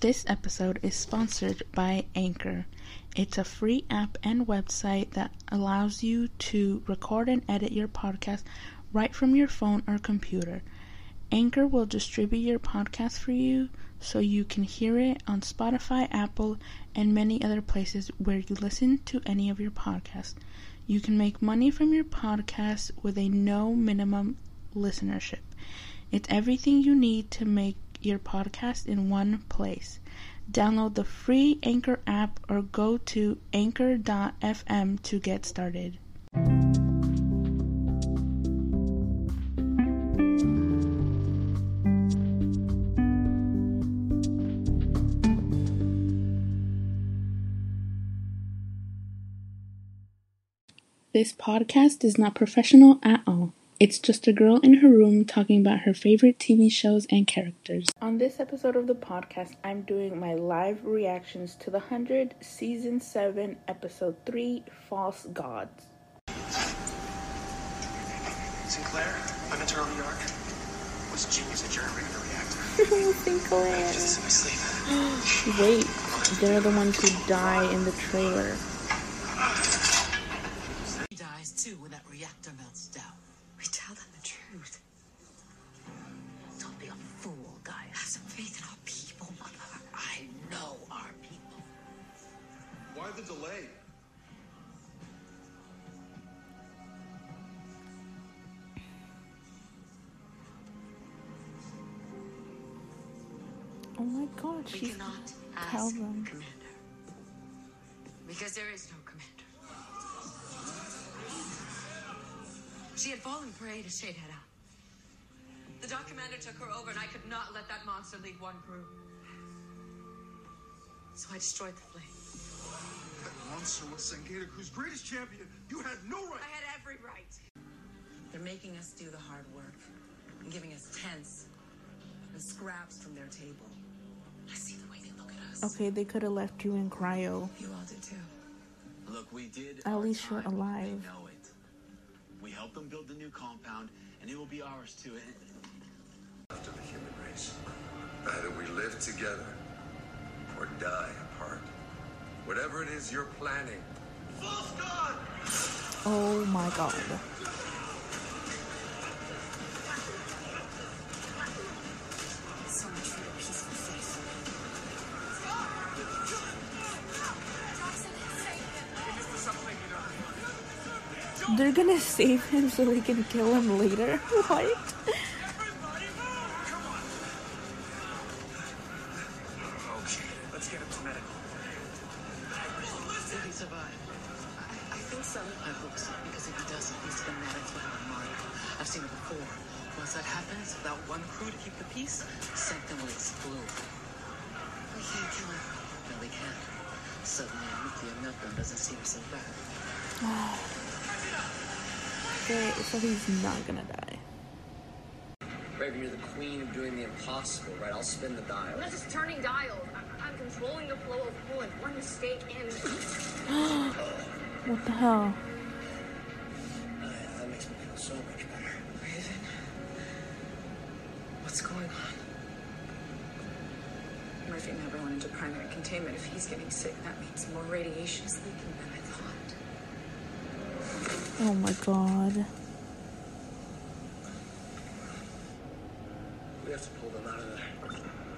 This episode is sponsored by Anchor. It's a free app and website that allows you to record and edit your podcast right from your phone or computer. Anchor will distribute your podcast for you so you can hear it on Spotify, Apple, and many other places where you listen to any of your podcasts. You can make money from your podcast with a no minimum listenership. It's everything you need to make your podcast in one place. Download the free Anchor app or go to anchor.fm to get started. This podcast is not professional at all. It's just a girl in her room talking about her favorite TV shows and characters. On this episode of the podcast, I'm doing my live reactions to The 100 Season 7, Episode 3 False Gods. Sinclair, I'm in Turtle York. Was genius at generating the reactor. Sinclair. Did this in my sleep. Wait, they're the ones who die in the trailer. Oh my god, We she's cannot tell ask them. Commander. Because there is no commander. She had fallen prey to Sheidheda. The Dark Commander took her over, and I could not let that monster lead one crew. So I destroyed the flame. That monster was Sangita, whose greatest champion. You had no right. I had every right. They're making us do the hard work and giving us tents and scraps from their table. I see the way they look at us. Okay, they could have left you in cryo. You all did too. Look, we did. At our least you're alive. They know it. We helped them build the new compound, and it will be ours too. After the human race, either we live together or die apart. Whatever it is you're planning, False God! Oh my god. Peace, something will explode. We can't kill him. No, we can't. Suddenly, a nuclear meltdown doesn't seem so bad. Okay, so he's not gonna die. Raven, you're the queen of doing the impossible, right? I'll spin the dial. I'm not just turning dials. I- I'm controlling the flow of coolant. One mistake and What the hell? Uh, that makes me feel so much better. Raven, what's going on? Murphy never went into primary containment. If he's getting sick, that means more radiation is leaking than I thought. Oh my god. We have to pull them out of there.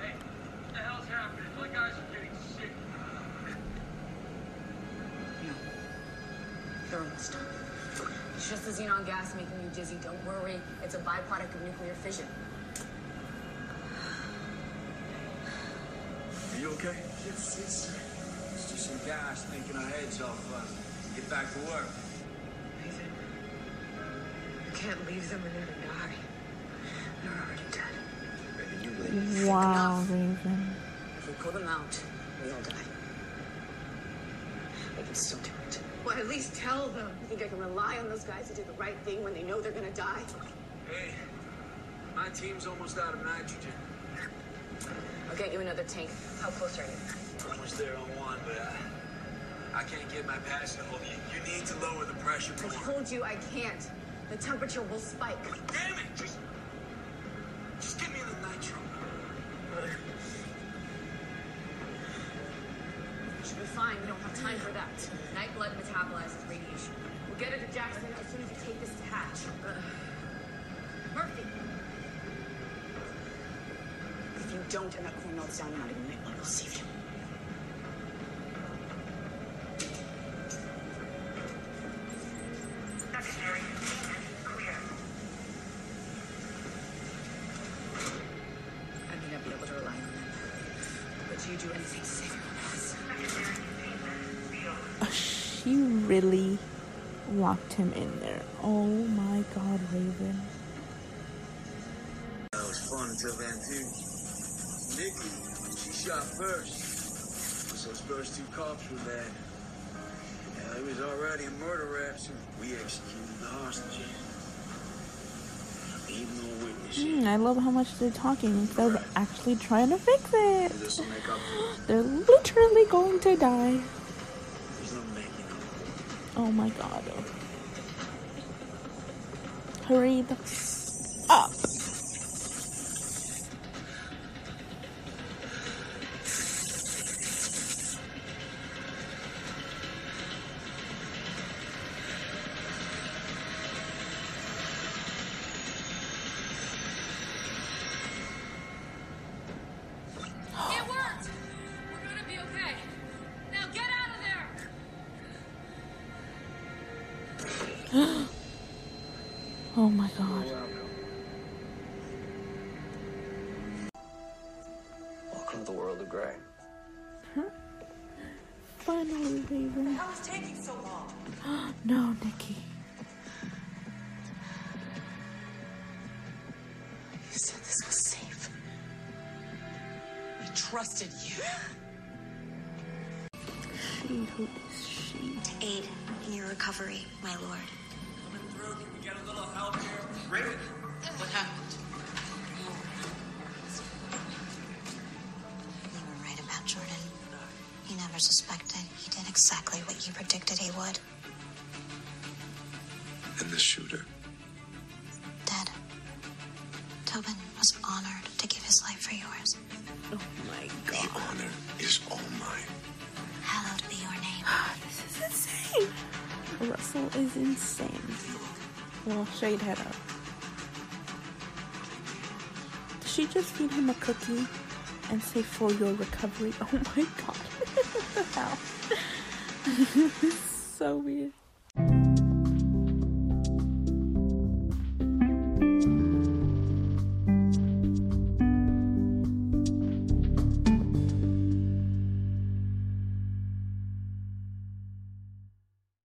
Hey, what the hell's happening? My guys are getting sick. No. They're almost done. It's just the xenon gas making you dizzy. Don't worry. It's a byproduct of nuclear fission. Are you okay? Yes, yes, sir. It's just some gas thinking our heads off. Uh, get back to work. Nathan, you can't leave them in there to die. They're already dead. Baby, you leave. Wow, Raven. If we pull them out, we all die. They can still do it. Well, at least tell them. You think I can rely on those guys to do the right thing when they know they're gonna die? Hey, my team's almost out of nitrogen. I'll get you another tank. How close are you? Almost there on one, but uh, I can't get my passenger hold. You, you need to lower the pressure I told you I can't. The temperature will spike. Damn it! Just, just give me the nitro. We should be fine. We don't have time for that. Night blood metabolizes radiation. We'll get it to Jackson as soon as you take this to Hatch. Uh, Murphy! If you don't and that core melts down, not even night blood will save you. Really locked him in there. Oh my god, Raven. That was fun until then, too. Nikki, she shot first. Once those first two cops were there. Yeah, it was already a murder rap, so we executed the hostages. Even no witnesses. Mm, I love how much they're talking instead of actually trying to fix. This will make up for it. They're literally going to die. There's no making up. Oh my god. Hurry the up. Oh my god. Welcome to the world of gray. Finally, Raven. How was taking so long? no, Nikki. You said this was safe. We trusted you. She, who is she? To aid in your recovery, my lord. Coming through. Can we get a little help here? Raven, What happened? You were right about Jordan. He never suspected. He did exactly what you predicted he would. And the shooter. Dead. Tobin was honored to give his life for yours. Oh my god. The honor is all mine. Hallowed be your name. This is insane. Russell is insane. Well, Sheidheda. Did she just feed him a cookie and say for your recovery? Oh my god. what the hell? so weird.